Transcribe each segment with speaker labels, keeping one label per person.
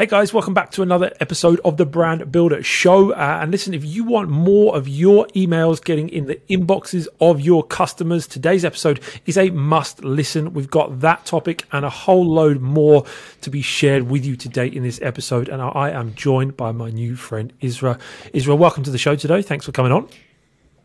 Speaker 1: Hey guys, welcome back to another episode of the Brand Builder Show. Uh, and listen, if you want more of your emails getting in the inboxes of your customers, today's episode is a must listen. We've got that topic and a whole load more to be shared with you today in this episode. And I am joined by my new friend Israa. Israa, welcome to the show today. Thanks for coming on.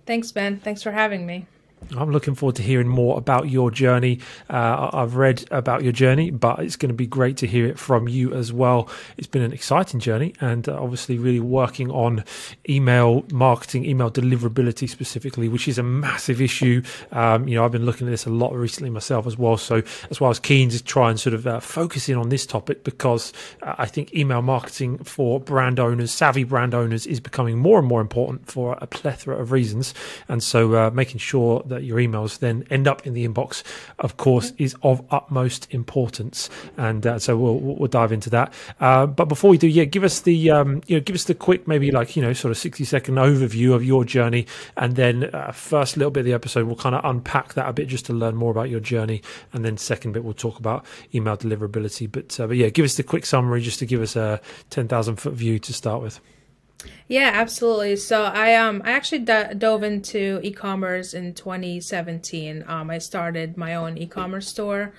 Speaker 2: Thanks, Ben. Thanks for having me.
Speaker 1: I'm looking forward to hearing more about your journey. Uh, I've read about your journey, but it's going to be great to hear it from you as well. It's been an exciting journey, and uh, obviously, really working on email marketing, email deliverability specifically, which is a massive issue. Um, you know, I've been looking at this a lot recently myself as well. So that's why I was keen to try and sort of uh, focus in on this topic because uh, I think email marketing for brand owners, savvy brand owners, is becoming more and more important for a plethora of reasons. And so, uh, making sure that your emails then end up in the inbox, of course, is of utmost importance. And uh, so we'll we'll dive into that. Uh, but before we do, yeah, give us the um, you know give us the quick maybe like you know sort of sixty second overview of your journey, and then uh, first little bit of the episode we'll kind of unpack that a bit just to learn more about your journey, and then second bit we'll talk about email deliverability. But uh, but yeah, give us the quick summary just to give us a ten thousand foot view to start with.
Speaker 2: Yeah, absolutely. So I um I actually d- dove into e-commerce in 2017. Um, I started my own e-commerce store.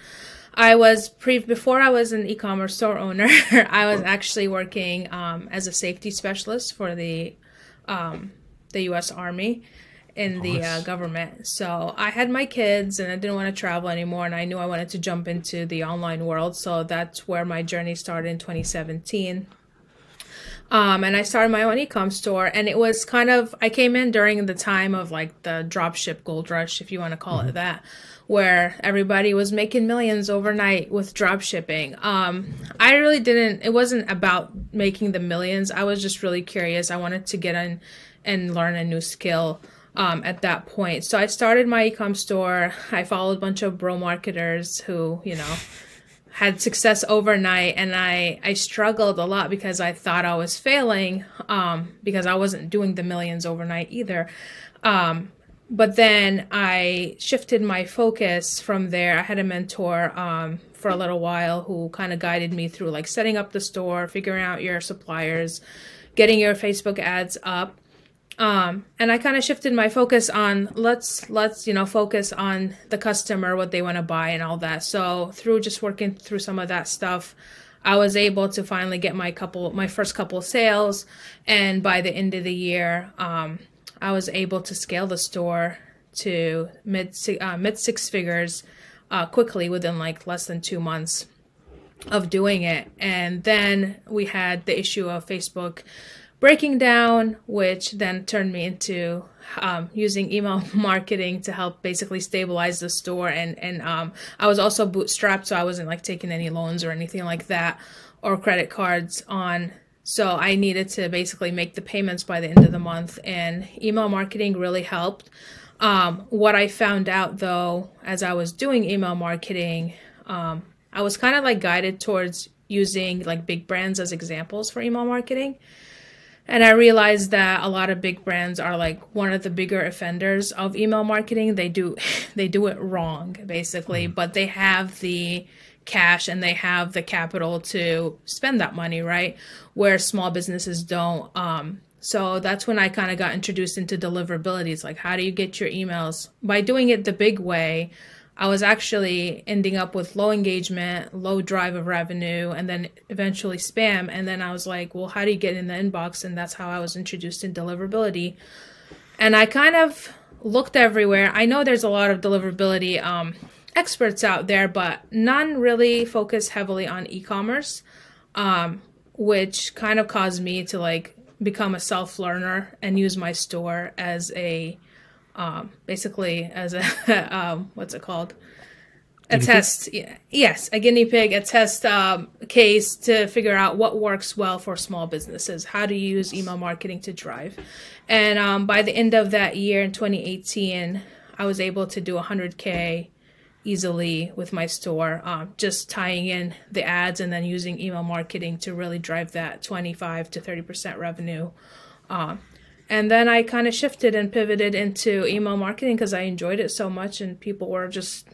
Speaker 2: I was pre before I was an e-commerce store owner. I was actually working um, as a safety specialist for the um, the U.S. Army in the uh, government. So I had my kids and I didn't want to travel anymore, and I knew I wanted to jump into the online world. So that's where my journey started in 2017. Um, and I started my own ecom store, and it was kind of I came in during the time of like the dropship gold rush, if you want to call mm-hmm. it that, where everybody was making millions overnight with drop shipping. Um, I really didn't. It wasn't about making the millions. I was just really curious. I wanted to get in and learn a new skill. Um, at that point, so I started my ecom store. I followed a bunch of bro marketers who, you know had success overnight and I, I struggled a lot because I thought I was failing um, because I wasn't doing the millions overnight either. Um, but then I shifted my focus from there. I had a mentor um, for a little while who kind of guided me through like setting up the store, figuring out your suppliers, getting your Facebook ads up um, and I kind of shifted my focus on let's let's you know focus on the customer, what they want to buy, and all that. So through just working through some of that stuff, I was able to finally get my couple my first couple sales, and by the end of the year, um, I was able to scale the store to mid uh, mid six figures uh, quickly within like less than two months of doing it. And then we had the issue of Facebook breaking down, which then turned me into um, using email marketing to help basically stabilize the store. And and um, I was also bootstrapped, so I wasn't like taking any loans or anything like that or credit cards on. So I needed to basically make the payments by the end of the month, and email marketing really helped. Um, what I found out though, as I was doing email marketing, um, I was kind of like guided towards using like big brands as examples for email marketing and I realized that a lot of big brands are like one of the bigger offenders of email marketing. They do they do it wrong basically, mm. but they have the cash and they have the capital to spend that money, right? Where small businesses don't. Um, so that's when I kind of got introduced into deliverability. like how do you get your emails by doing it the big way? I was actually ending up with low engagement, low drive of revenue, and then eventually spam. And then I was like, well, how do you get in the inbox? And that's how I was introduced in deliverability. And I kind of looked everywhere. I know there's a lot of deliverability um, experts out there, but none really focus heavily on e commerce, um, which kind of caused me to like become a self learner and use my store as a um, basically as a um, what's it called? A guinea test, pig? yes, a guinea pig, a test um, case to figure out what works well for small businesses, how to use email marketing to drive. And um, by the end of that year in 2018, I was able to do 100K easily with my store, um, just tying in the ads and then using email marketing to really drive that 25 to 30% revenue. Um, and then I kind of shifted and pivoted into email marketing because I enjoyed it so much, and people were just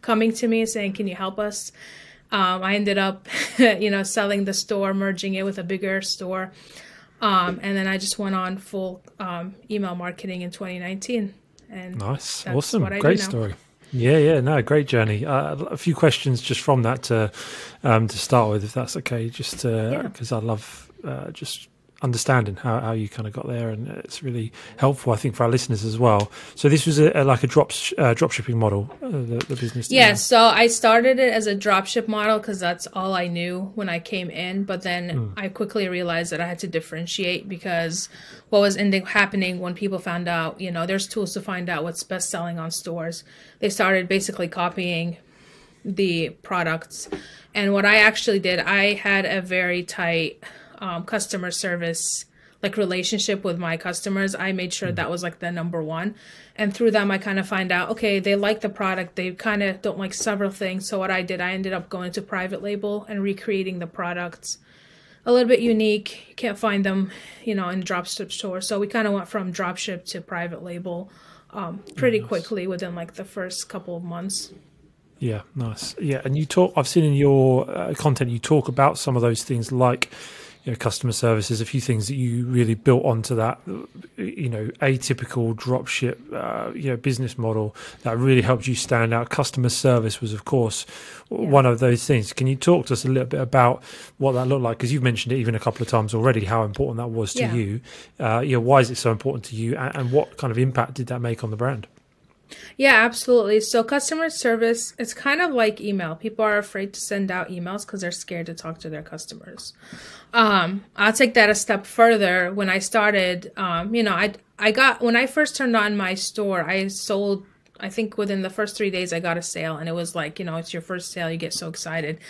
Speaker 2: coming to me saying, "Can you help us?" Um, I ended up, you know, selling the store, merging it with a bigger store. Um, and then I just went on full um, email marketing in 2019. And
Speaker 1: nice, awesome, great story. Yeah, yeah, no, great journey. Uh, a few questions just from that to um, to start with, if that's okay. Just because yeah. I love uh, just understanding how, how you kind of got there, and it's really helpful, I think, for our listeners as well. So this was a, a like a drop uh, drop shipping model, uh, the, the, business.
Speaker 2: Yeah, so I started it as a drop ship model because that's all I knew when I came in. But then mm. I quickly realized that I had to differentiate because what was ending happening when people found out, you know, there's tools to find out what's best selling on stores. They started basically copying the products. And what I actually did, I had a very tight um, customer service like relationship with my customers i made sure that was like the number one. And through them i kind of find out okay they like the product they kind of don't like several things. So what i did i ended up going to private label and recreating the products. A little bit unique you can't find them you know in dropship stores so we kind of went from dropship to private label um, pretty nice. quickly within like the first couple of months.
Speaker 1: Yeah nice. Yeah and you talk i've seen in your uh, content you talk about some of those things like you know, customer services, a few things that you really built onto that, you know, atypical dropship, uh, you know, business model that really helped you stand out. Customer service was, of course, yeah. one of those things. Can you talk to us a little bit about what that looked like? Because you've mentioned it even a couple of times already, how important that was to yeah. you. Uh, you know, why is it so important to you, and, and what kind of impact did that make on the brand?
Speaker 2: Yeah, absolutely. So customer service, it's kind of like email. People are afraid to send out emails because they're scared to talk to their customers. Um, I'll take that a step further. When I started, um, you know, I I got when I first turned on my store, I sold. I think within the first three days, I got a sale, and it was like, you know, it's your first sale. You get so excited.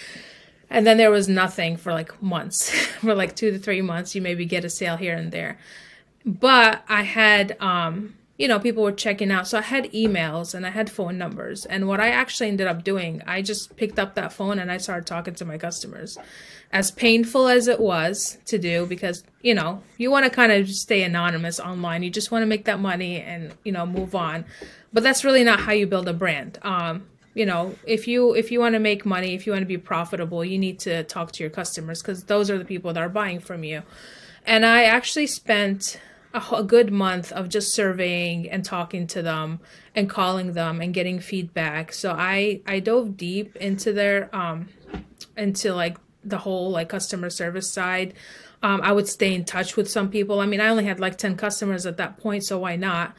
Speaker 2: And then there was nothing for like months, for like two to three months. You maybe get a sale here and there. But I had um, you know, people were checking out. So I had emails and I had phone numbers. And what I actually ended up doing, I just picked up that phone and I started talking to my customers. As painful as it was to do, because, you know, you want to kind of stay anonymous online. You just want to make that money and, you know, move on. But that's really not how you build a brand. Um, you know if you if you want to make money if you want to be profitable you need to talk to your customers because those are the people that are buying from you and i actually spent a, good month of just surveying and talking to them and calling them and getting feedback. So I I dove deep into their um into like the whole like customer service side. Um, I would stay in touch with some people. I mean, I only had like 10 customers at that point, so why not?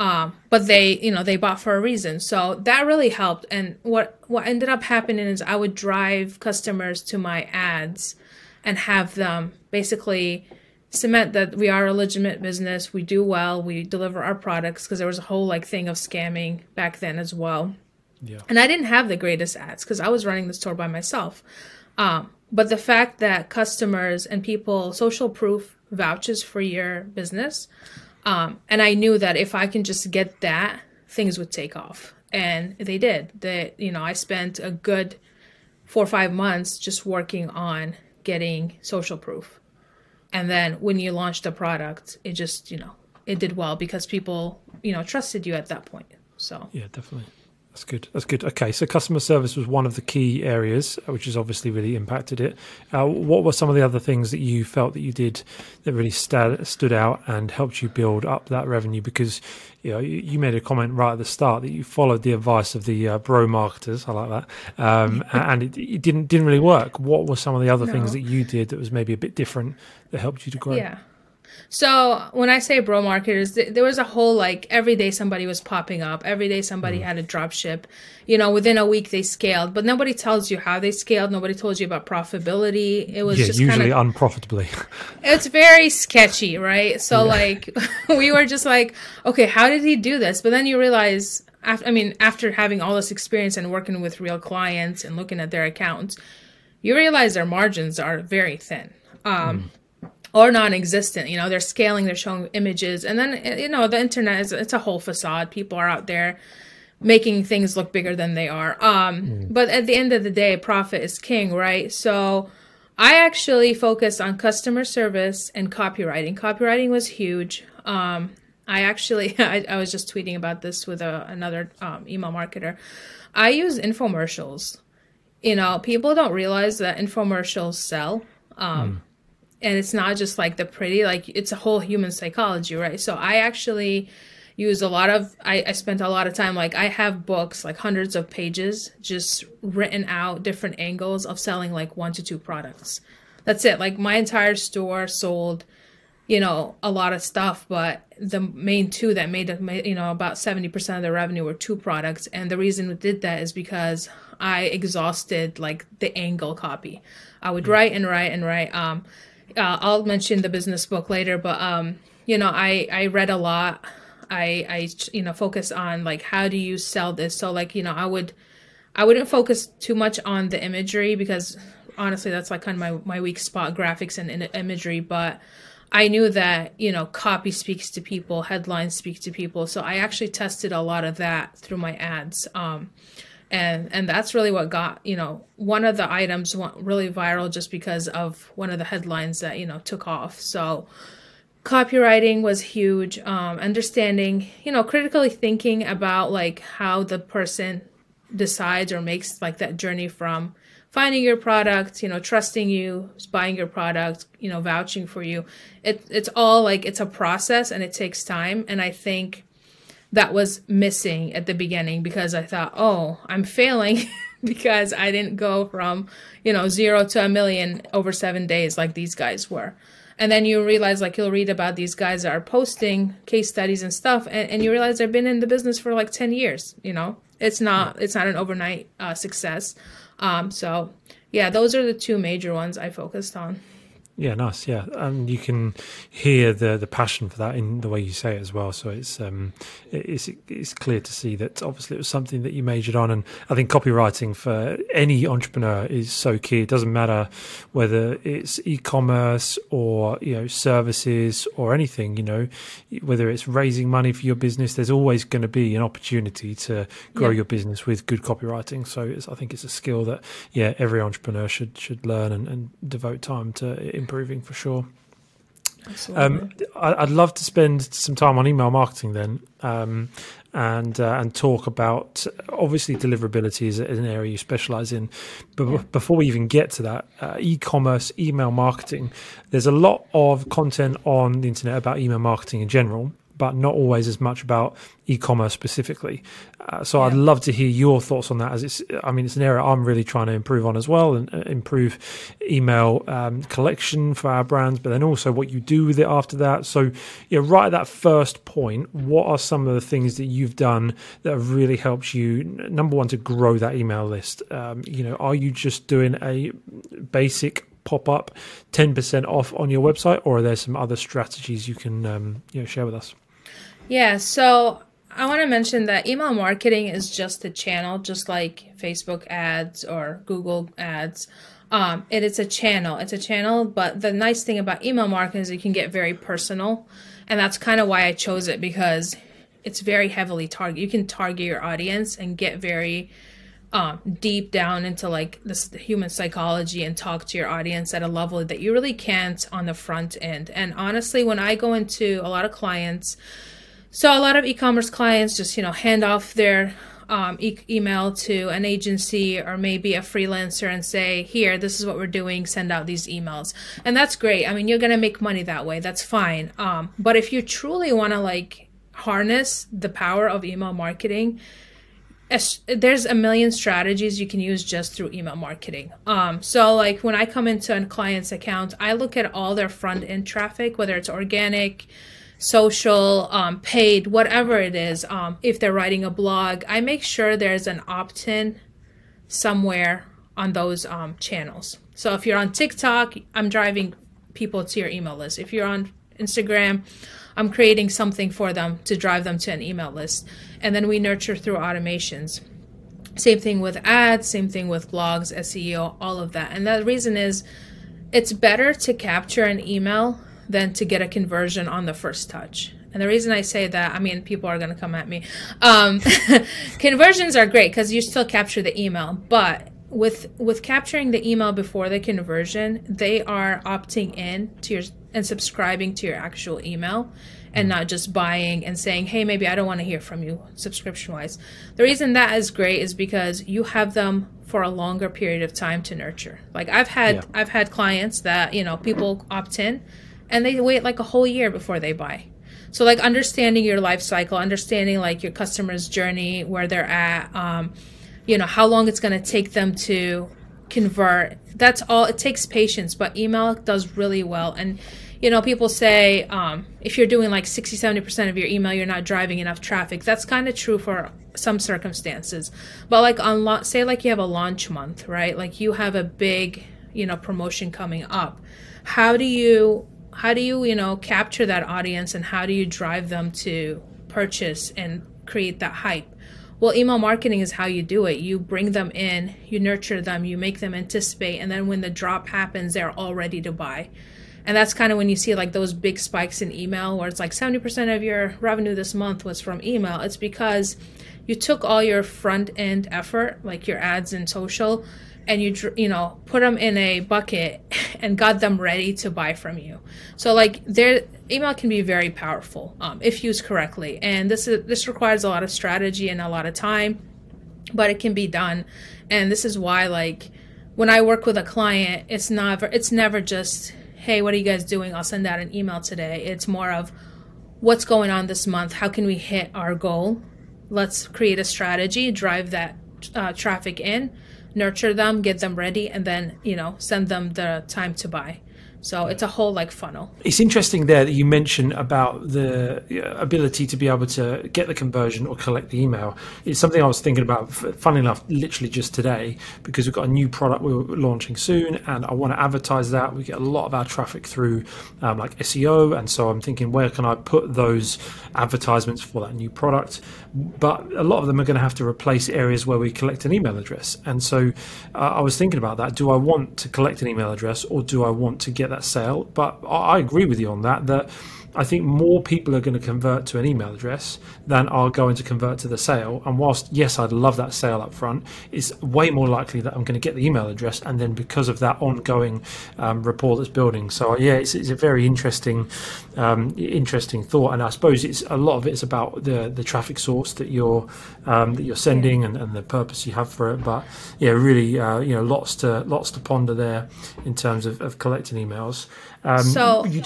Speaker 2: Um, but they, you know, they bought for a reason. So that really helped. And what, what ended up happening is I would drive customers to my ads and have them basically cement that we are a legitimate business. We do well. We deliver our products because there was a whole like thing of scamming back then as well. Yeah. And I didn't have the greatest ads because I was running the store by myself. Um, but the fact that customers and people, social proof vouches for your business. Um, and I knew that if I can just get that, things would take off. And they did. That you know, I spent a good four or five months just working on getting social proof and then when you launched the product it just you know it did well because people you know trusted you at that point. So
Speaker 1: yeah definitely that's good. That's good. Okay, so customer service was one of the key areas, which has obviously really impacted it. Uh, what were some of the other things that you felt that you did that really st- stood out and helped you build up that revenue? Because you know you, made a comment right at the start that you followed the advice of the uh, bro marketers. I like that, um, and it, it, didn't didn't really work. What were some of the other no. things that you did that was maybe a bit different that helped you to grow?
Speaker 2: Yeah. So when I say bro marketers, th- there was a whole like every day somebody was popping up. Every day somebody mm. had a drop ship. You know, within a week they scaled, but nobody tells you how they scaled. Nobody told you about profitability. It was
Speaker 1: yeah,
Speaker 2: just
Speaker 1: usually
Speaker 2: kinda,
Speaker 1: unprofitably.
Speaker 2: it's very sketchy, right? So yeah. like we were just like, okay, how did he do this? But then you realize, after, I mean, after having all this experience and working with real clients and looking at their accounts, you realize their margins are very thin. Um, mm or non-existent you know they're scaling they're showing images. And then you know the internet is it's a whole facade. People are out there making things look bigger than they are. Um mm. but at the end of the day profit is king right? So i actually focused on customer service and copywriting. Copywriting was huge. Um i actually i, I was just tweeting about this with a, another um, email marketer. I use infomercials. You know, people don't realize that infomercials sell. Um, mm. And it's not just like the pretty, like it's a whole human psychology, right? So I actually use a lot of, I, I spent a lot of time, like I have books, like hundreds of pages, just written out different angles of selling like one to two products. That's it. Like my entire store sold you know a lot of stuff but the main two that made you know about 70% of the revenue were two products and the reason we did that is because i exhausted like the angle copy i would write and write and write um uh, i'll mention the business book later but um you know i i read a lot i i you know focus on like how do you sell this so like you know i would i wouldn't focus too much on the imagery because honestly that's like kind of my my weak spot graphics and, and imagery but I knew that, you know, copy speaks to people, headlines speak to people. So I actually tested a lot of that through my ads. Um, and and that's really what got you know one of the items went really viral just because of one of the headlines that you know took off so copywriting was huge um, understanding you know critically thinking about like how the person decides or makes like that journey from finding your product, you know, trusting you, buying your product, you know, vouching for you. It, it's all like it's a process and it takes time. And I think that was missing at the beginning because I thought, oh, I'm failing because I didn't go from, you know, zero to a million over seven days like these guys were. And then you realize, like, you'll read about these guys that are posting case studies and stuff, and, and you realize they've been in the business for like 10 years, you know? It's not, it's not an overnight uh, success. Um, so yeah, those are the two major ones I focused on.
Speaker 1: Yeah, nice. Yeah, and you can hear the the passion for that in the way you say it as well. So it's um, it's it's clear to see that obviously it was something that you majored on, and I think copywriting for any entrepreneur is so key. It doesn't matter whether it's e-commerce or you know services or anything. You know, whether it's raising money for your business, there's always going to be an opportunity to grow yeah. your business with good copywriting. So I think it's a skill that yeah every entrepreneur should should learn and, and devote time to improving for sure. Um, I'd love to spend some time on email marketing then, um, and uh, and talk about obviously deliverability is, an area you specialize in. But yeah. before we even get to that, uh, e-commerce, email marketing. There's a lot of content on the internet about email marketing in general, but not always as much about e-commerce specifically. Uh, so yeah. I'd love to hear your thoughts on that. As it's, I mean, it's an area I'm really trying to improve on as well, and uh, improve email um, collection for our brands, but then also what you do with it after that. So, you know, right at that first point, what are some of the things that you've done that have really helped you? Number one, to grow that email list. Um, you know, are you just doing a basic pop up 10% off on your website, or are there some other strategies you can um, you know share with us?
Speaker 2: Yeah, so I want to mention that email marketing is just a channel, just like Facebook ads or Google ads. Um, it is a channel. It's a channel, but the nice thing about email marketing is it can get very personal, and that's kind of why I chose it because it's very heavily target. You can target your audience and get very um, deep down into like this human psychology and talk to your audience at a level that you really can't on the front end. And honestly, when I go into a lot of clients so a lot of e-commerce clients just you know hand off their um, e- email to an agency or maybe a freelancer and say, here, this is what we're doing, send out these emails. And that's great. I mean, you're going to make money that way. That's fine. Um, but if you truly want to like harness the power of email marketing, there's a million strategies you can use just through email marketing. Um, so like when I come into a client's account, I look at all their front end traffic, whether it's organic, social, um, paid, whatever it is. Um, if they're writing a blog, I make sure there's an opt in somewhere on those um, channels. So if you're on TikTok, I'm driving people to your email list. If you're on Instagram, I'm creating something for them to drive them to an email list. And then we nurture through automations. Same thing with ads, same thing with blogs, SEO, all of that. And the reason is it's better to capture an email than to get a conversion on the first touch. And the reason I say that, I mean, people are going to come at me. Um, conversions are great because you still capture the email, but with with capturing the email before the conversion, they are opting in to your and subscribing to your actual email, and not just buying and saying, hey, maybe I don't want to hear from you subscription wise. The reason that is great is because you have them for a longer period of time to nurture. Like I've had yeah. I've had clients that, you know, people opt in and they wait like a whole year before they buy. So like understanding your life cycle, understanding like your customer's journey, where they're at, um, you know, how long it's going to take them to convert. That's all. It takes patience, but email does really well. And you know, people say um, if you're doing like 60, 70% of your email, you're not driving enough traffic. That's kind of true for some circumstances. But like on, lo- say, like you have a launch month, right? Like you have a big, you know, promotion coming up. How do you, how do you, you know, capture that audience and how do you drive them to purchase and create that hype? Well, email marketing is how you do it. You bring them in, you nurture them, you make them anticipate, and then when the drop happens, they're all ready to buy. And that's kind of when you see like those big spikes in email where it's like 70% of your revenue this month was from email. It's because you took all your front end effort, like your ads and social, and you you know put them in a bucket and got them ready to buy from you. So like their email can be very powerful um, if used correctly, and this is this requires a lot of strategy and a lot of time, but it can be done. And this is why like when I work with a client, it's never it's never just hey, what are you guys doing? I'll send out an email today. It's more of what's going on this month? How can we hit our goal? Let's create a strategy, drive that uh, traffic in, nurture them, get them ready, and then, you know, send them the time to buy. So it's a whole like funnel.
Speaker 1: It's interesting there that you mentioned about the ability to be able to get the conversion or collect the email. It's something I was thinking about, funnily enough, literally just today, because we've got a new product we're launching soon and I want to advertise that. We get a lot of our traffic through um, like SEO. And so I'm thinking, where can I put those advertisements for that new product? But a lot of them are going to have to replace areas where we collect an email address. And so uh, I was thinking about that. Do I want to collect an email address or do I want to get get that sale. But I agree with you on that. That I think more people are going to convert to an email address than are going to convert to the sale. And whilst yes, I'd love that sale up front, it's way more likely that I'm going to get the email address, and then because of that ongoing um, rapport that's building. So yeah, it's, it's a very interesting, um, interesting thought. And I suppose it's a lot of it's about the the traffic source that you're um, that you're sending and, and, the purpose you have for it. But yeah, really, uh, you know, lots to lots to ponder there in terms of, of collecting emails.
Speaker 2: Um, so.
Speaker 1: You,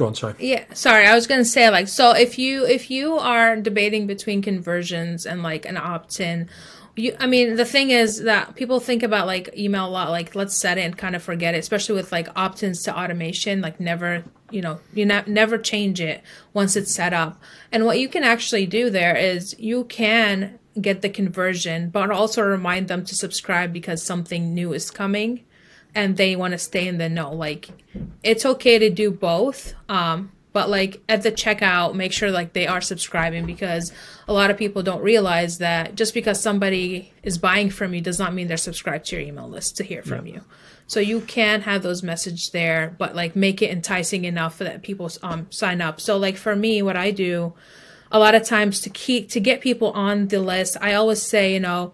Speaker 1: Go on, sorry.
Speaker 2: Yeah, sorry. I was gonna say like so if you if you are debating between conversions and like an opt-in, you I mean the thing is that people think about like email a lot like let's set it and kind of forget it, especially with like opt-ins to automation, like never you know you ne- never change it once it's set up. And what you can actually do there is you can get the conversion, but also remind them to subscribe because something new is coming and they want to stay in the know. Like it's okay to do both. Um, but like at the checkout, make sure like they are subscribing because a lot of people don't realize that just because somebody is buying from you does not mean they're subscribed to your email list to hear from yeah. you. So you can have those messages there, but like make it enticing enough that people um, sign up. So like for me, what I do a lot of times to keep to get people on the list, I always say, you know,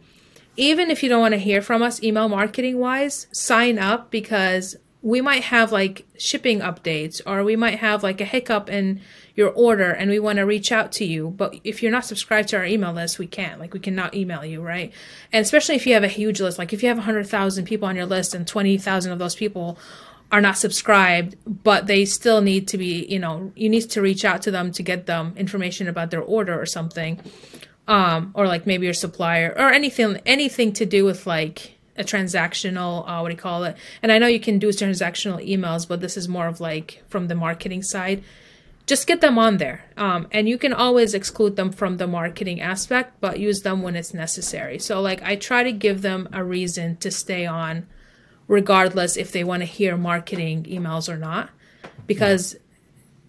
Speaker 2: even if you don't want to hear from us email marketing wise, sign up because we might have like shipping updates or we might have like a hiccup in your order and we want to reach out to you. But if you're not subscribed to our email list, we can't. Like we cannot email you, right? And especially if you have a huge list, like if you have 100,000 people on your list and 20,000 of those people are not subscribed, but they still need to be, you know, you need to reach out to them to get them information about their order or something um, or like maybe your supplier or anything anything to do with like a transactional uh, what do you call it? And i know you can do transactional emails but this is more of like from the marketing side. Just get them on there. Um, and you can always exclude them from the marketing aspect but use them when it's necessary. So like i try to give them a reason to stay on regardless if they want to hear marketing emails or not. Because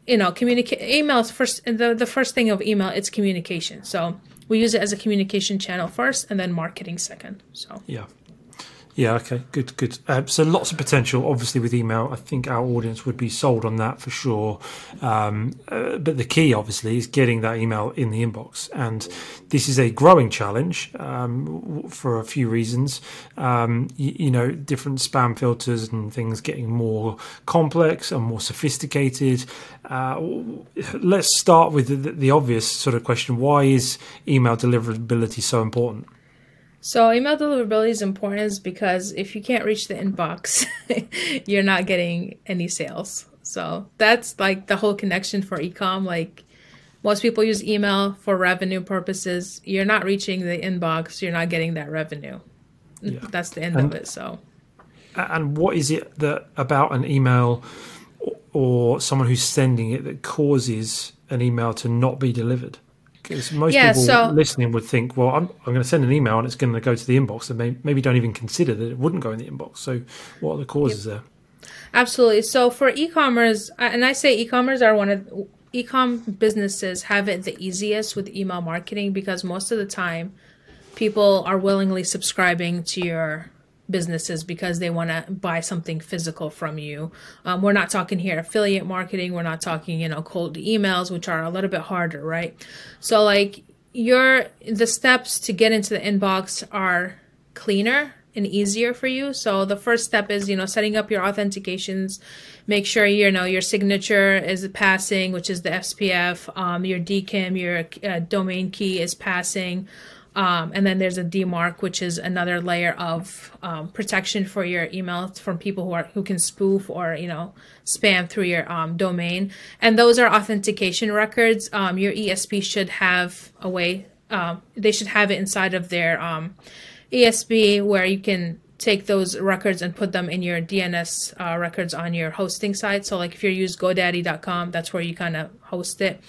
Speaker 2: you know communicate emails first the, the first thing of email it's communication. So we use it as a communication channel first and then marketing second so.
Speaker 1: Yeah Yeah, okay, good, good. Uh, so lots of potential, obviously, with email. I think our audience would be sold on that for sure. Um, uh, but the key, obviously, is getting that email in the inbox. And this is a growing challenge um, for a few reasons. Um, you, you, know, different spam filters and things getting more complex and more sophisticated. Uh, let's start with the, the obvious sort of question why is email deliverability so important?
Speaker 2: So email deliverability is important is because if you can't reach the inbox, you're not getting any sales. So that's like the whole connection for ecom. Like most people use email for revenue purposes. You're not reaching the inbox, you're not getting that revenue. Yeah. That's the end and, of it. So
Speaker 1: and what is it that about an email or someone who's sending it that causes an email to not be delivered? Because most yeah, people so, listening would think, well, I'm, I'm going to send an email and it's going to go to the inbox, and may, maybe don't even consider that it wouldn't go in the inbox. So, what are the causes yep. there?
Speaker 2: Absolutely. So, for e-commerce, and I say e-commerce are one of e-com businesses have it the easiest with email marketing because most of the time, people are willingly subscribing to your businesses because they want to buy something physical from you. Um, we're not talking here affiliate marketing. We're not talking, you know, cold emails, which are a little bit harder, right? So like your the steps to get into the inbox are cleaner and easier for you. So the first step is, you know, setting up your authentications. Make sure you know your signature is passing, which is the SPF. Um, your DKIM, your uh, domain key is passing. Um, and then there's a DMARC, which is another layer of um, protection for your email from people who are who can spoof or you know spam through your um, domain. And those are authentication records. Um, your ESP should have a way. Um, they should have it inside of their um, ESP where you can take those records and put them in your DNS uh, records on your hosting site. So like if you use GoDaddy.com, that's where you kind of host it.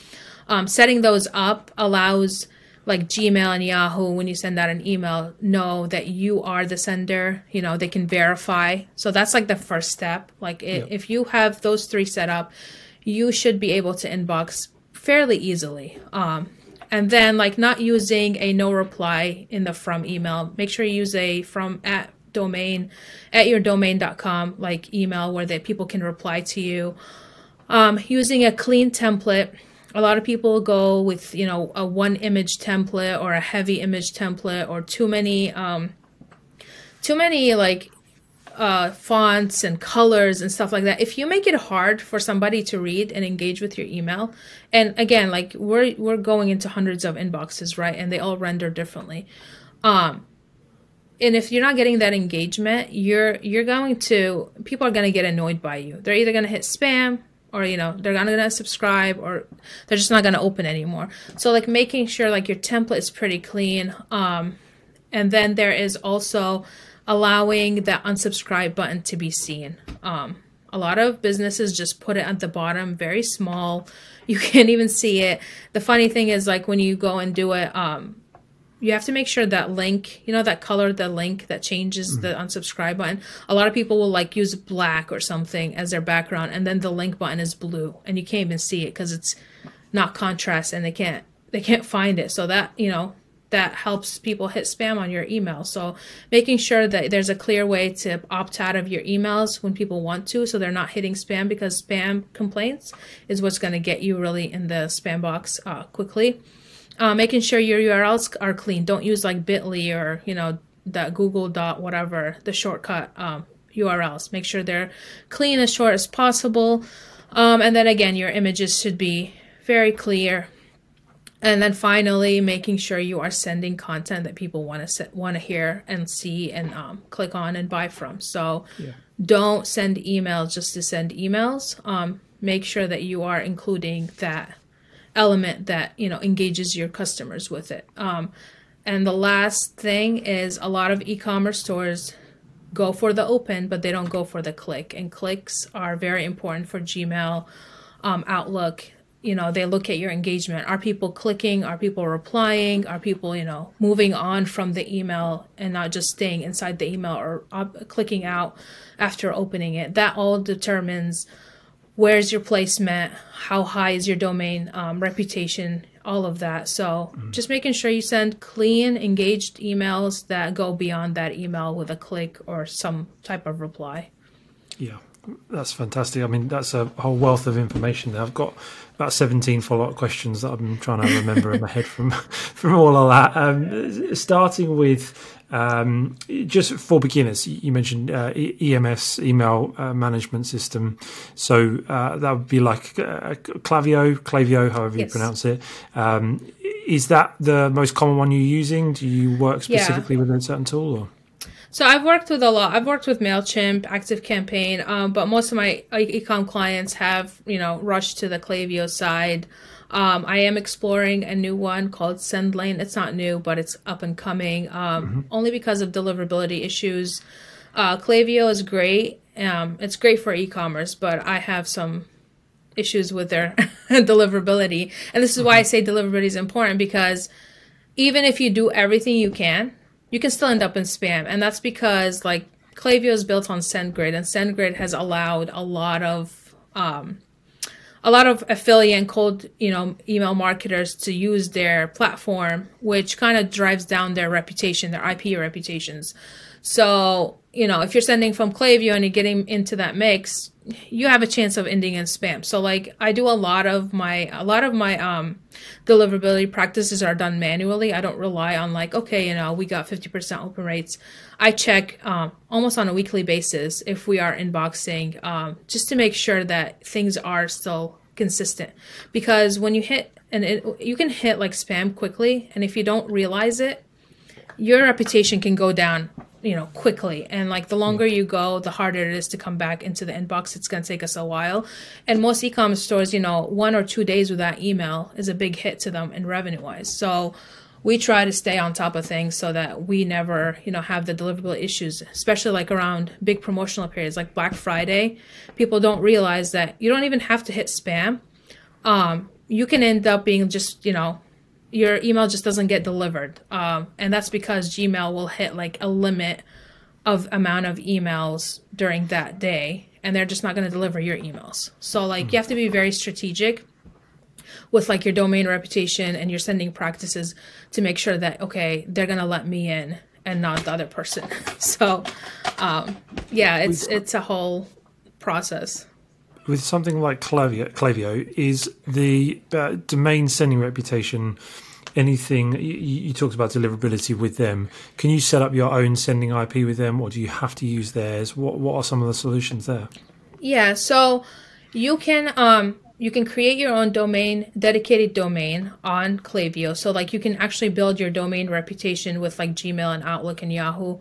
Speaker 2: setting those up allows like Gmail and Yahoo, when you send out an email, know that you are the sender. You know, they can verify. So that's like the first step. Like yeah. if you have those three set up, you should be able to inbox fairly easily. Um, and then like not using a no reply in the from email. Make sure you use a from at domain at your domain.com like email where that people can reply to you. Um, using a clean template a lot of people go with you know a one image template or a heavy image template or too many um too many like uh, fonts and colors and stuff like that. If you make it hard for somebody to read and engage with your email, and again, like we're we're going into hundreds of inboxes, right? And they all render differently. Um, and if you're not getting that engagement, you're you're going to people are going to get annoyed by you. They're either going to hit spam or you know they're not gonna subscribe or they're just not gonna open anymore. So like making sure like your template is pretty clean um and then there is also allowing that unsubscribe button to be seen. Um a lot of businesses just put it at the bottom very small. You can't even see it. The funny thing is like when you go and do it um you have to make sure that link, you know, that color, the link that changes mm-hmm. the unsubscribe button. A lot of people will like use black or something as their background, and then the link button is blue, and you can't even see it because it's not contrast, and they can't they can't find it. So that you know that helps people hit spam on your email. So making sure that there's a clear way to opt out of your emails when people want to, so they're not hitting spam because spam complaints is what's going to get you really in the spam box uh, quickly uh, making sure your URLs are clean. Don't use like Bitly or you know that Google dot whatever the shortcut um, URLs. Make sure they're clean as short as possible. Um, and then again, your images should be very clear. And then finally, making sure you are sending content that people want to want to hear and see and um, click on and buy from. So yeah. don't send emails just to send emails. Um, make sure that you are including that element that you know engages your customers with it. Um, and the last thing is a lot of e-commerce stores go for the open, but they don't go for the click. And clicks are very important for Gmail, um, Outlook. You know, they look at your engagement. Are people clicking? Are people replying? Are people, you know, moving on from the email and not just staying inside the email or uh, clicking out after opening it? That all determines where's your placement, how high is your domain um, reputation, all of that. So mm-hmm. just making sure you send clean, engaged emails that go beyond that email with a click or some type of reply.
Speaker 1: Yeah, that's fantastic. I mean, that's a whole wealth of information there. I've got about 17 follow-up questions that I'm trying to remember in my head from from all of that. Um, starting with um, just for beginners, you mentioned uh, EMS, email uh, management system. So uh, that would be like uh, Klaviyo, Klaviyo, however you pronounce it. Um, is that the most common one you're using? Do you work specifically yeah. with a certain tool? Or?
Speaker 2: So I've worked with a lot. I've worked with Mailchimp, ActiveCampaign, um, but most of my ecom clients have you know rushed to the Klaviyo side. Um, I am exploring a new one called Sendlane. It's not new, but it's up and coming. Um, mm-hmm. Only because of deliverability issues. Uh, Klaviyo is great. Um, it's great for e-commerce, but I have some issues with their deliverability, and this is mm-hmm. why I say deliverability is important because even if you do everything you can, you can still end up in spam, and that's because like Klaviyo is built on SendGrid, and SendGrid has allowed a lot of um, a lot of affiliate and cold, you know, email marketers to use their platform, which kind of drives down their reputation, their IP reputations. So, you know, if you're sending from Klaviyo and you're getting into that mix, you have a chance of ending in spam. So like I do a lot of my a lot of my um deliverability practices are done manually. I don't rely on like okay, you know, we got 50% open rates. I check um, almost on a weekly basis if we are inboxing um, just to make sure that things are still consistent. Because when you hit and it, you can hit like spam quickly and if you don't realize it, your reputation can go down you know quickly. And like the longer you go the harder it is to come back into the inbox. It's going to take us a while. And most e-commerce stores you know one or two days without email is a big hit to them in revenue wise so we try to stay on top of things so that we never you know have the deliverable issues especially like around big promotional periods like black friday. People don't realize that you don't even have to hit spam. Um, you can end up being just you know your email just doesn't get delivered. Um, and that's because Gmail will hit like a limit of amount of emails during that day and they're just not going to deliver your emails. So like you have to be very strategic with like your domain reputation and your sending practices to make sure that okay, they're going to let me in and not the other person. so um, yeah, it's it's a whole process
Speaker 1: with something like Clavio, Klaviyo is the uh, domain sending reputation anything you, you, talked about deliverability with them. Can you set up your own sending ip with them or do you have to use theirs? What what are some of the solutions there?
Speaker 2: Yeah so you can um you can create your own domain dedicated domain on Klaviyo so like you can actually build your domain reputation with like gmail and outlook and yahoo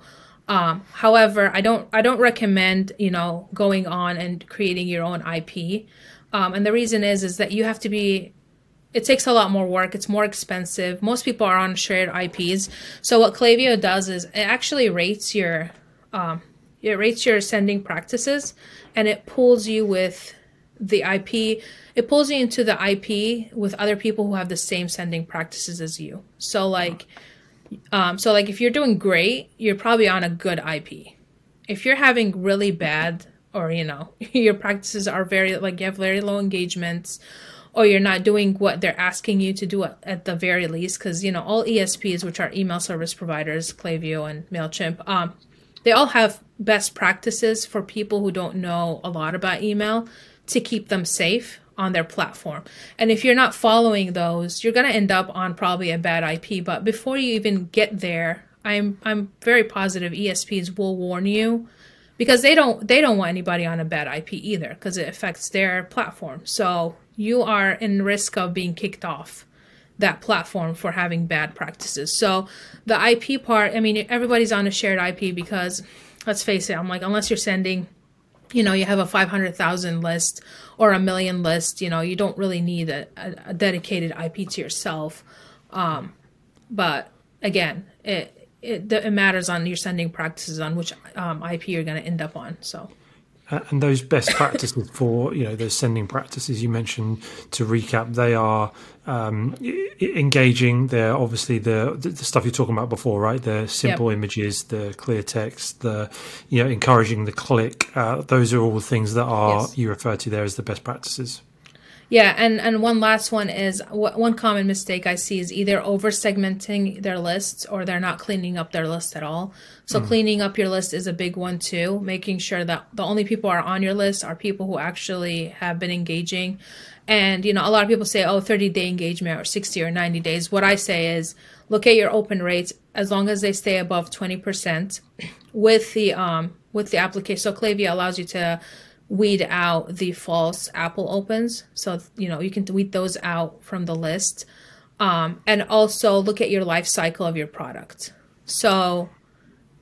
Speaker 2: um, however, I don't I don't recommend you know going on and creating your own IP. Um, and the reason is is that you have to be it takes a lot more work. It's more expensive. Most people are on shared IPs. So what Klaviyo does is it actually rates your um, it rates your sending practices and it pulls you with the IP. It pulls you into the IP with other people who have the same sending practices as you. So like um, so like if you're doing great, you're probably on a good IP. If you're having really bad or you know your practices are very like you have very low engagements or you're not doing what they're asking you to do at, at the very least because you know all esps which are email service providers klaviyo and mailchimp um, they all have best practices for people who don't know a lot about email to keep them safe on their platform. And if you're not following those, you're going to end up on probably a bad IP. But before you even get there, I'm I'm very positive ESPs will warn you because they don't they don't want anybody on a bad IP either because it affects their platform. So you are in risk of being kicked off that platform for having bad practices. So the IP part, I mean everybody's on a shared IP because let's face it, I'm like unless you're sending you know you have a 500,000 list or a million list you know you don't really need a, a, dedicated ip to yourself. Um, but again it, it, it matters on your sending practices on which um, ip you're going to end up on so
Speaker 1: and those best practices for you know those sending practices you mentioned to recap they are um, engaging they're obviously the, the stuff you're talking about before right the simple yep. images the clear text the you know encouraging the click uh, those are all things that are yes. you refer to there as the best practices
Speaker 2: yeah, and and one last one is one common mistake I see is either over segmenting their lists or they're not cleaning up their list at all. So mm. cleaning up your list is a big one too, making sure that the only people are on your list are people who actually have been engaging. And you know, a lot of people say, "Oh, 30-day engagement or 60 or 90 days." What I say is, look at your open rates as long as they stay above 20% with the um with the application. So Klaviyo allows you to weed out the false Apple opens. So, you know, you can weed those out from the list. Um, and also look at your life cycle of your product. So,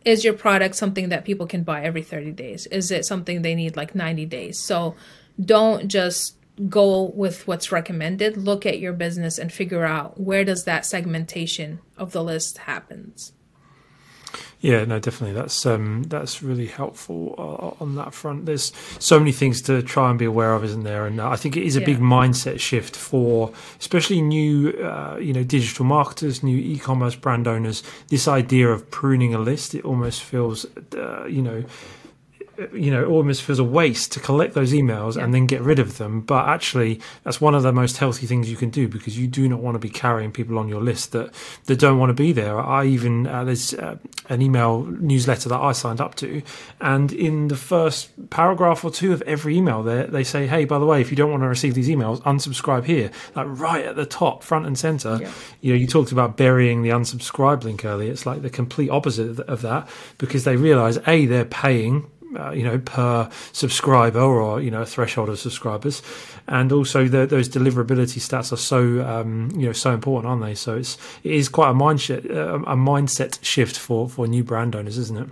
Speaker 2: is your product something that people can buy every 30 days? Is it something they need like 90 days? So, don't just go with what's recommended. Look at your business and figure out where does that segmentation of the list happens.
Speaker 1: Yeah, no, definitely. That's um, that's really helpful uh, on that front. There's so many things to try and be aware of, isn't there? And I think it is a yeah. big mindset shift for, especially new, uh, you know, digital marketers, new e-commerce brand owners. This idea of pruning a list, it almost feels, uh, you know you know, almost feels a waste to collect those emails yeah. and then get rid of them. But actually, that's one of the most healthy things you can do because you do not want to be carrying people on your list that, that don't want to be there. I even, uh, there's uh, an email newsletter that I signed up to, and in the first paragraph or two of every email, there they say, hey, by the way, if you don't want to receive these emails, unsubscribe here. Like right at the top, front and center. Yeah. You know, you talked about burying the unsubscribe link earlier. It's like the complete opposite of that because they realize, A, they're paying uh, you know, per subscriber or you know threshold of subscribers, and also the, those deliverability stats are so um, you know so important, aren't they? So it's it is quite a mindset uh, a mindset shift for for new brand owners, isn't it?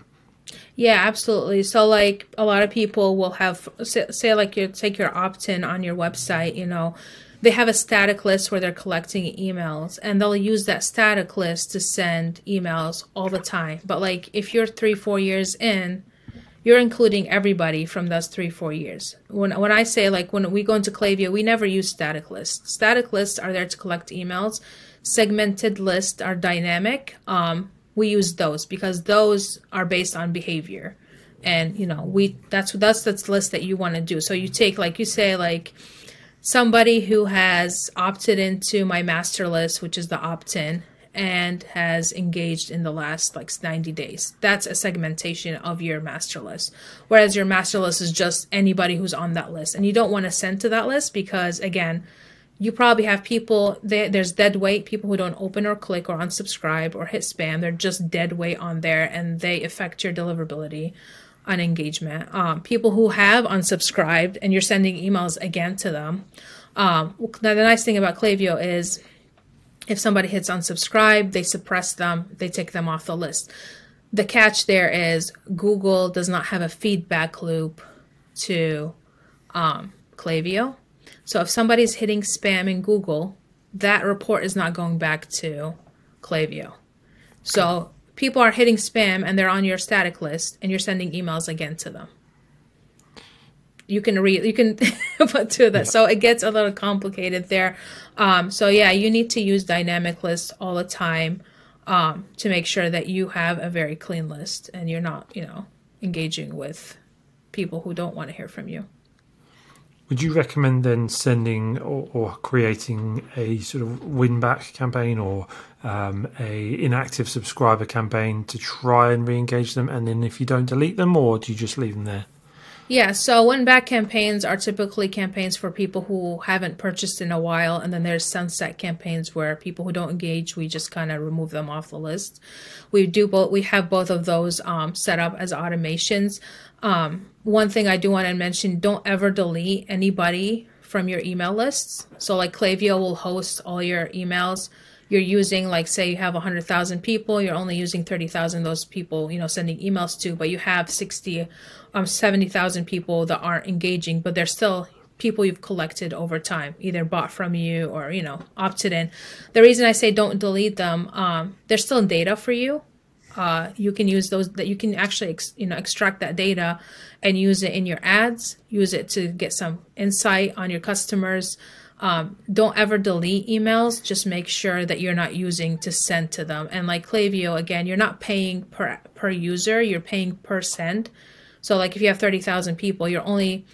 Speaker 2: Yeah, absolutely. So like a lot of people will have say, say like you take your opt-in on your website, you know, they have a static list where they're collecting emails and they'll use that static list to send emails all the time. But like if you're 3 4 years in, you're including everybody from those three four years. When when i say like when we go into Klaviyo we never use static lists. Static lists are there to collect emails. Segmented lists are dynamic. Um, we use those because those are based on behavior. And you know we that's that's that's the list that you want to do. So you take like you say like somebody who has opted into my master list which is the opt-in and has engaged in the last like 90 days. That's a segmentation of your master list. Whereas your master list is just anybody who's on that list. And you don't want to send to that list because, again, you probably have people, they, there's dead weight, people who don't open or click or unsubscribe or hit spam. They're just dead weight on there and they affect your deliverability on engagement. Um, people who have unsubscribed and you're sending emails again to them. Um, now, the nice thing about Klaviyo is if somebody hits unsubscribe, they suppress them, they take them off the list. The catch there is Google does not have a feedback loop to um, Klaviyo. So if somebody's hitting spam in Google, that report is not going back to Klaviyo. So people are hitting spam and they're on your static list and you're sending emails again to them you can read you can put to that yeah. so it gets a little complicated there um, so yeah you need to use dynamic lists all the time um, to make sure that you have a very clean list and you're not you know engaging with people who don't want to hear from you.
Speaker 1: Would you recommend then sending or, or creating a sort of win back campaign or um, a inactive subscriber campaign to try and re-engage them and then if you don't delete them or do you just leave them there
Speaker 2: yeah, so win back campaigns are typically campaigns for people who haven't purchased in a while, and then there's sunset campaigns where people who don't engage, we just kind of remove them off the list. We do both. We have both of those um, set up as automations. Um, one thing I do want to mention: don't ever delete anybody from your email lists. So, like Klaviyo will host all your emails you're using like say you have 100,000 people, you're only using 30,000 those people, you know, sending emails to, but you have 60 um 70,000 people that aren't engaging, but they're still people you've collected over time, either bought from you or, you know, opted in. The reason I say don't delete them, um, they're still data for you. uh, you can use those that you can actually ex, you know extract that data and use it in your ads use it to get some insight on your customers um, don't ever delete emails. Just make sure that you're not using to send to them. And like Klaviyo again you're not paying per per user you're paying per send. So like if you have 30,000 people you're only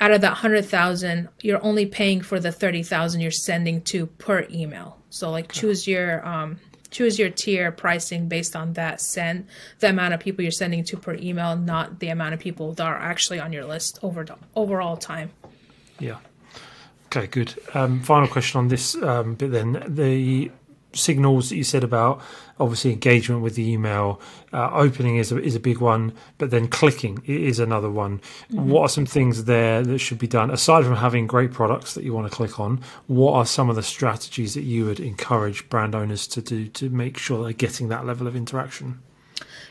Speaker 2: out of that 100,000 you're only paying for the 30,000 you're sending to per email. So like choose your um, choose your tier pricing based on that send the amount of people you're sending to per email not the amount of people that are actually on your list over the overall time.
Speaker 1: Yeah okay good. Um, final question on this um, bit then. The signals that you said about obviously engagement with the email uh, opening is a, is a big one but then clicking is another one. Mm-hmm. what are some things there that should be done? Aside from having great products that you want to click on what are some of the strategies that you would encourage brand owners to do to make sure they're getting that level of interaction?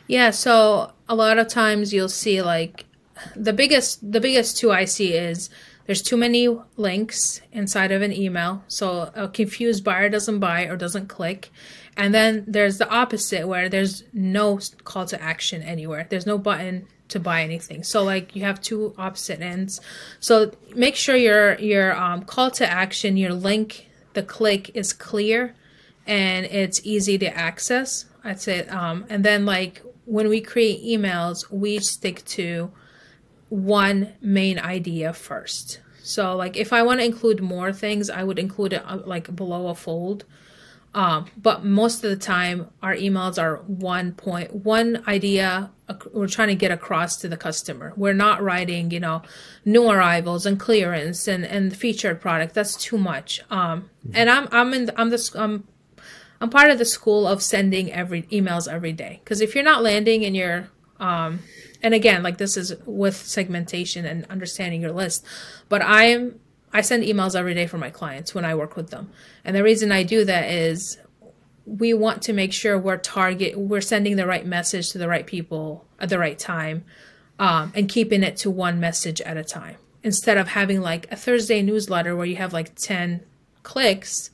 Speaker 2: Yeah so a lot of times you'll see like the biggest the biggest two i see is there's too many links inside of an email, so a confused buyer doesn't buy or doesn't click. And then there's the opposite where there's no call to action anywhere. There's no button to buy anything. So like you have two opposite ends. So make sure your your um, call to action, your link, the click is clear and it's easy to access. I'd say, um, and then like when we create emails, we stick to one main idea first. So like if I want to include more things, I would include it uh, like below a fold. Um, but most of the time, our emails are one point, one idea we're trying to get across to the customer. We're not writing, you know, new arrivals and clearance and, and featured product. That's too much. Um, and I'm I'm in I'm the I'm I'm part of the school of sending every emails every day because if you're not landing in your um, and again like this is with segmentation and understanding your list but i am i send emails every day for my clients when i work with them. And the reason i do that is we want to make sure we're target we're sending the right message to the right people at the right time um, and keeping it to one message at a time. Instead of having like a thursday newsletter where you have like 10 clicks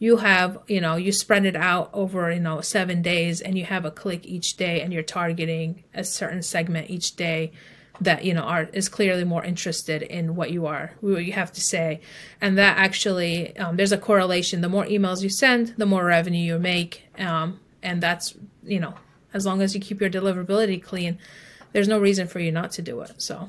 Speaker 2: you have you know you spread it out over you know seven days and you have a click each day and you're targeting a certain segment each day that you know are is clearly more interested in what you are what you have to say. And that actually um, there's a correlation. The more emails you send the more revenue you make um, and that's you know as long as you keep your deliverability clean there's no reason for you not to do it so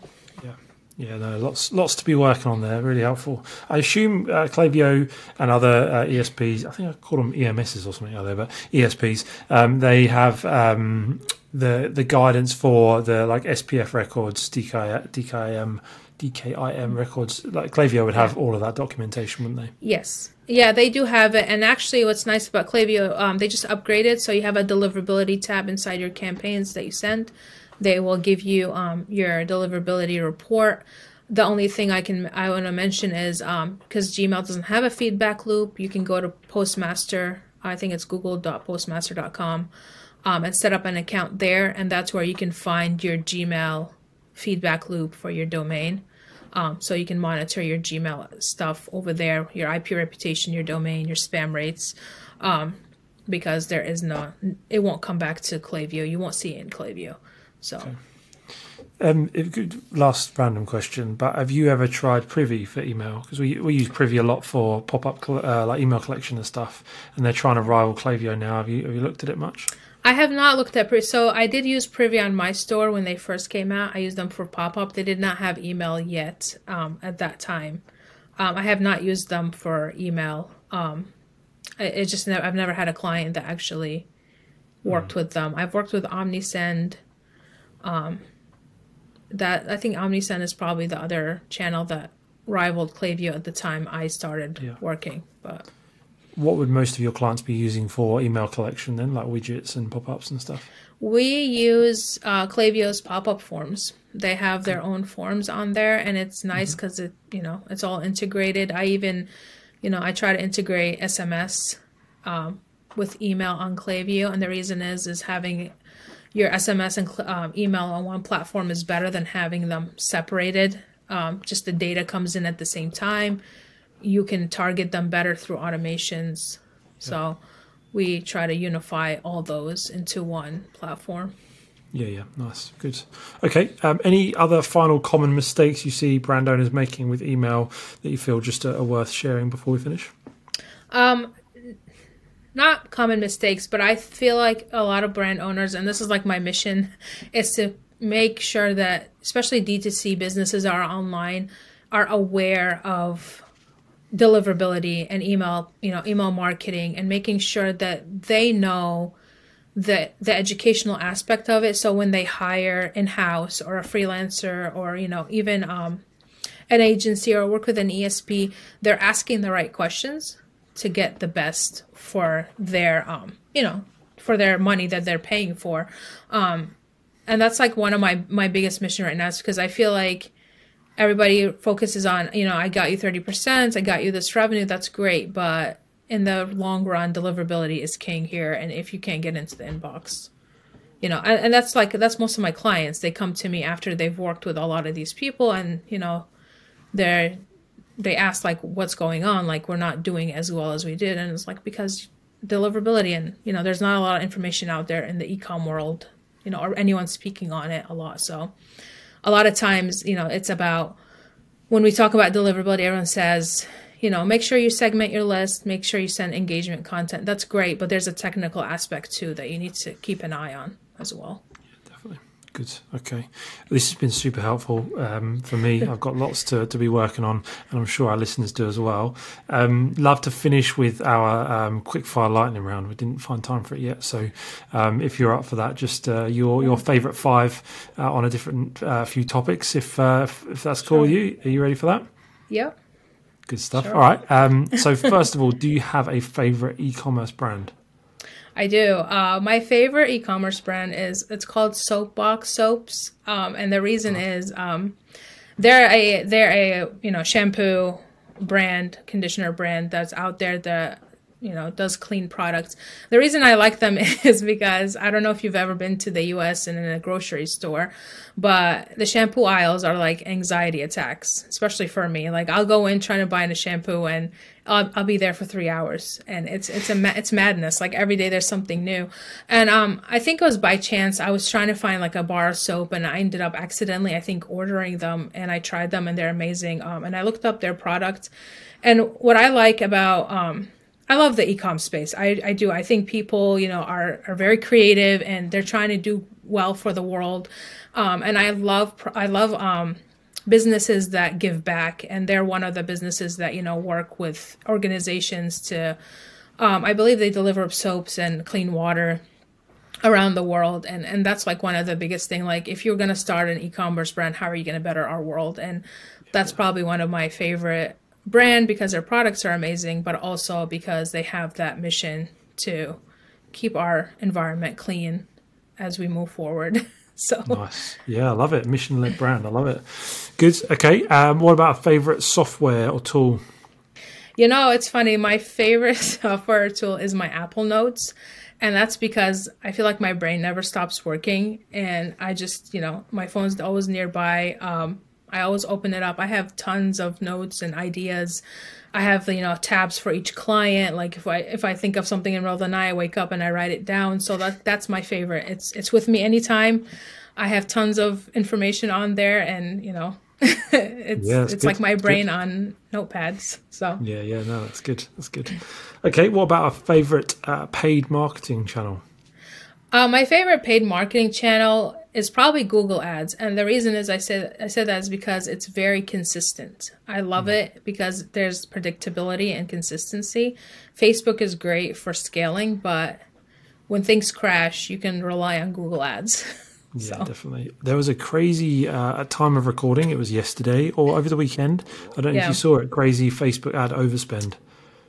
Speaker 1: yeah no, lots lots to be working on there. Really helpful. I assume uh, Klaviyo and other uh, ESPs, I think I call them EMSs or something out there, but ESPs, um, they have um, the the guidance for the like SPF records, DK, DKIM, DKIM records. Like Klaviyo would have all of that documentation, wouldn't they?
Speaker 2: Yes. Yeah, they do have it. And actually, what's nice about Klaviyo, um, they just upgraded, so you have a deliverability tab inside your campaigns that you send. They will give you um, your deliverability report. The only thing I can I want to mention is because um, Gmail doesn't have a feedback loop, you can go to Postmaster. I think it's google.postmaster.com um, and set up an account there, and that's where you can find your Gmail feedback loop for your domain. Um, so you can monitor your Gmail stuff over there, your IP reputation, your domain, your spam rates, um, because there is no, it won't come back to Klaviyo. You won't see it in Klaviyo. So. Okay.
Speaker 1: Um, last random question, but have you ever tried Privy for email? Because we we use Privy a lot for pop up uh, like email collection and stuff, and they're trying to rival Klaviyo now. Have you have you looked at it much?
Speaker 2: I have not looked at Privy. So I did use Privy on my store when they first came out. I used them for pop up. They did not have email yet um, at that time. Um, I have not used them for email. Um, it, it just I've never had a client that actually worked mm. with them. I've worked with OmniSend um, that I think OmniSend is probably the other channel that rivaled Klaviyo at the time I started yeah. working. But
Speaker 1: what would most of your clients be using for email collection then, like widgets and pop-ups and stuff?
Speaker 2: We use uh, Klaviyo's pop-up forms. They have their own forms on there, and it's nice because mm-hmm. it, you know, it's all integrated. I even, you know, I try to integrate SMS um, with email on Klaviyo, and the reason is is having your SMS and um, email on one platform is better than having them separated. Um, just the data comes in at the same time. You can target them better through automations. So, we try to unify all those into one platform.
Speaker 1: Yeah, yeah, nice, good. Okay, um, any other final common mistakes you see brand owners making with email that you feel just are, are worth sharing before we finish?
Speaker 2: Um, not common mistakes, but I feel like a lot of brand owners, and this is like my mission, is to make sure that especially D2C businesses are online are aware of deliverability and email, you know, email marketing and making sure that they know the the educational aspect of it. So when they hire in house or a freelancer or you know even um, an agency or work with an ESP, they're asking the right questions to get the best for their um, you know for their money that they're paying for. Um, and that's like one of my my biggest mission right now is because I feel like everybody focuses on you know I got you 30%, I got you this revenue, that's great, but in the long run, deliverability is king here. And if you can't get into the inbox, you know, and, and that's like, that's most of my clients. They come to me after they've worked with a lot of these people and, you know, they're, they ask like, what's going on? Like, we're not doing as well as we did. And it's like, because deliverability and, you know, there's not a lot of information out there in the ecom world, you know, or anyone speaking on it a lot. So a lot of times, you know, it's about, when we talk about deliverability, everyone says, you know, make sure you segment your list, make sure you send engagement content. That's great, but there's a technical aspect too that you need to keep an eye on as well.
Speaker 1: Good. Okay. This has been super helpful um, for me. I've got lots to, to be working on, and I'm sure our listeners do as well. Um, love to finish with our um, quick fire lightning round. We didn't find time for it yet, so um, if you're up for that, just uh, your your favourite five uh, on a different uh, few topics. If, uh, if, if that's cool sure. with you, are you ready for that?
Speaker 2: Yep.
Speaker 1: Good stuff. Sure. All right. Um, so first of all, do you have a favorite e-commerce brand?
Speaker 2: I do. Uh, my favorite e-commerce brand is it's called Soapbox Soaps, um, and the reason oh. is um, they're a they're a you know shampoo brand, conditioner brand that's out there that you know does clean products. The reason i like them is because i don't know if you've ever been to the us and in a grocery store but the shampoo aisles are like anxiety attacks especially for me. Like i'll go in trying to buy a shampoo and I'll, I'll be there for three hours and it's it's a it's madness. Like every day there's something new. And um i think it was by chance i was trying to find like a bar of soap and i ended up accidentally i think ordering them and i tried them and they're amazing um and i looked up their product. And what i like about um I love the ecom space. I, I do. I think people, you know, are, are very creative and they're trying to do well for the world. Um, and I love, I love, um, businesses that give back. And they're one of the businesses that, you know, work with organizations to, um, I believe they deliver soaps and clean water around the world and and that's like one of the biggest thing like if you're going to start an e-commerce brand how are you going to better our world and that's probably one of my favorite brand because their products are amazing, but also because they have that mission to keep our environment clean as we move forward. so
Speaker 1: nice, yeah, I love it. Mission led brand, I love it. Good. Okay, um, what about a favorite software or tool?
Speaker 2: You know, it's funny. My favorite software tool is my Apple Notes. And that's because I feel like my brain never stops working. And I just, you know, my phone's always nearby. Um, I always open it up. I have tons of notes and ideas. I have you know tabs for each client. Like if I if I think of something in the middle of the night, I wake up and I write it down. So that that's my favorite. It's it's with me anytime. I have tons of information on there, and you know, it's yeah, it's good. like my brain on notepads. So
Speaker 1: yeah, yeah, no, that's good. That's good. Okay, what about a favorite uh, paid marketing channel?
Speaker 2: Uh, my favorite paid marketing channel is probably Google Ads, and the reason is I said I said that is because it's very consistent. I love mm it because there's predictability and consistency. Facebook is great for scaling, but when things crash, you can rely on Google Ads.
Speaker 1: Yeah, so. definitely. There was a crazy uh, time of recording. It was yesterday or over the weekend. I don't know yeah. if you saw it. Crazy Facebook ad overspend.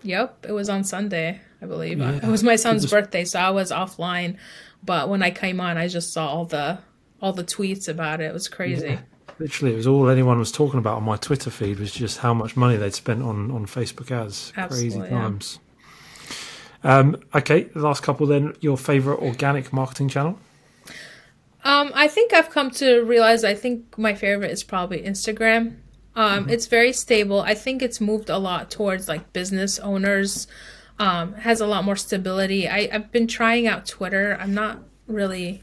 Speaker 2: Yep, it was on Sunday, I believe. Yeah. It was my son's was... birthday, so I was offline. But when I came on, I just saw all the all the tweets about it. It was crazy. Yeah.
Speaker 1: Literally, it was all anyone was talking about on my Twitter feed was just how much money they'd spent on on Facebook ads. Absolutely, crazy times. Yeah. Um, okay, the last couple then. Your favorite organic marketing channel?
Speaker 2: Um, I think I've come to realize. I think my favorite is probably Instagram. Um, mm-hmm. It's very stable. I think it's moved a lot towards like business owners Um, has a lot more stability. I, I've been trying out Twitter. I'm not really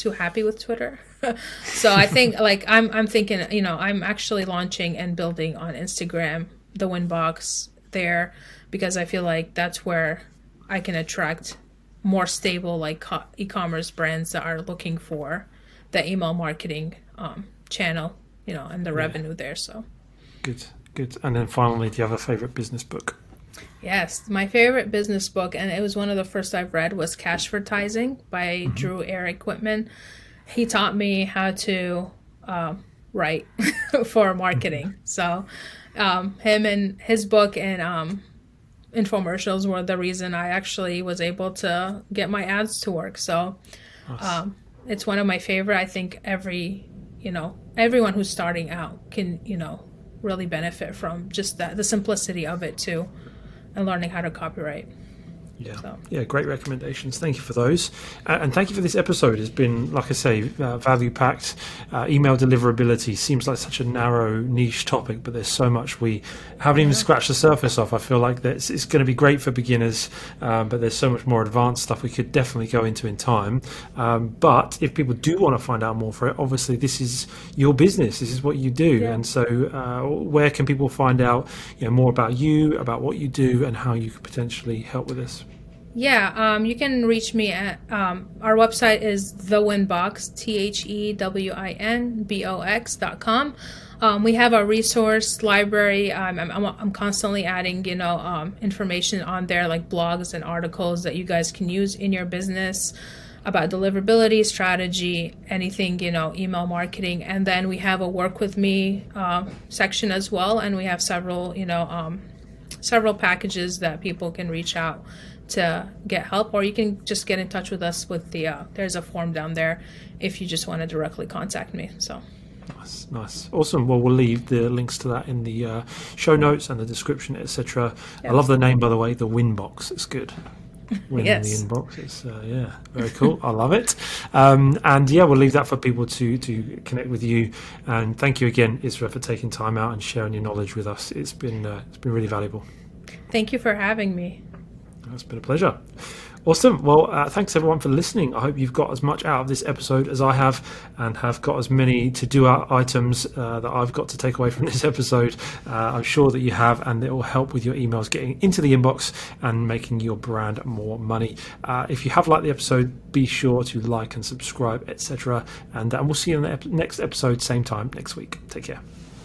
Speaker 2: too happy with Twitter. so I think like I'm I'm thinking, you know, I'm actually launching and building on Instagram, the Winbox there because I feel like that's where I can attract more stable like e-commerce brands that are looking for the email marketing um, channel, you know, and the yeah. revenue there. So
Speaker 1: good, good. And then finally, do you have a favorite business book?
Speaker 2: Yes, my favorite business book, and it was one of the first I've read, was Cashvertising by mm-hmm. Drew Eric Whitman. He taught me how to um, write for marketing. Mm-hmm. So, um, him and his book and um, infomercials were the reason I actually was able to get my ads to work. So, um, it's one of my favorite. I think every, you know, everyone who's starting out can, you know, really benefit from just that the simplicity of it too and learning how to copywrite.
Speaker 1: Yeah, so. yeah, great recommendations. Thank you for those, uh, and thank you for this episode. It's been, like I say, uh, value packed. Uh, email deliverability seems like such a narrow niche topic, but there's so much we haven't even scratched the surface of. I feel like that it's, it's going to be great for beginners, um, but there's so much more advanced stuff we could definitely go into in time. Um, but if people do want to find out more for it, obviously this is your business. This is what you do, yeah. and so uh, where can people find out, you know, more about you, about what you do, and how you could potentially help with this?
Speaker 2: Yeah, um, you can reach me at um, our website is the Winbox T H E W I N B O X dot com. Um, we have a resource library. Um, I'm, I'm, I'm, constantly adding, you know, um, information on there like blogs and articles that you guys can use in your business about deliverability, strategy, anything, you know, email marketing. And then we have a work with me uh, section as well, and we have several, you know, several packages that people can reach out to get help, or you can just get in touch with us with the. Uh, there's a form down there if you just want to directly contact me. So.
Speaker 1: Nice, nice, awesome. Well, we'll leave the links to that in the uh, show notes and the description, etc. I love the name, by the way, the Winbox. It's good. Win yes. in the inbox. It's uh, yeah, very cool. I love it. Um, and yeah, we'll leave that for people to to connect with you. And thank you again, Israa, for taking time out and sharing your knowledge with us. It's been uh, it's been really valuable.
Speaker 2: Thank you for having me.
Speaker 1: It's been a pleasure. Awesome. Well, uh, thanks everyone for listening. I hope you've got as much out of this episode as I have and have got as many to do items uh, that I've got to take away from this episode. Uh, I'm sure that you have, and it will help with your emails getting into the inbox and making your brand more money. Uh, if you have liked the episode, be sure to like and subscribe, etc. And, and uh, we'll see you in the ep- next episode, same time next week. Take care.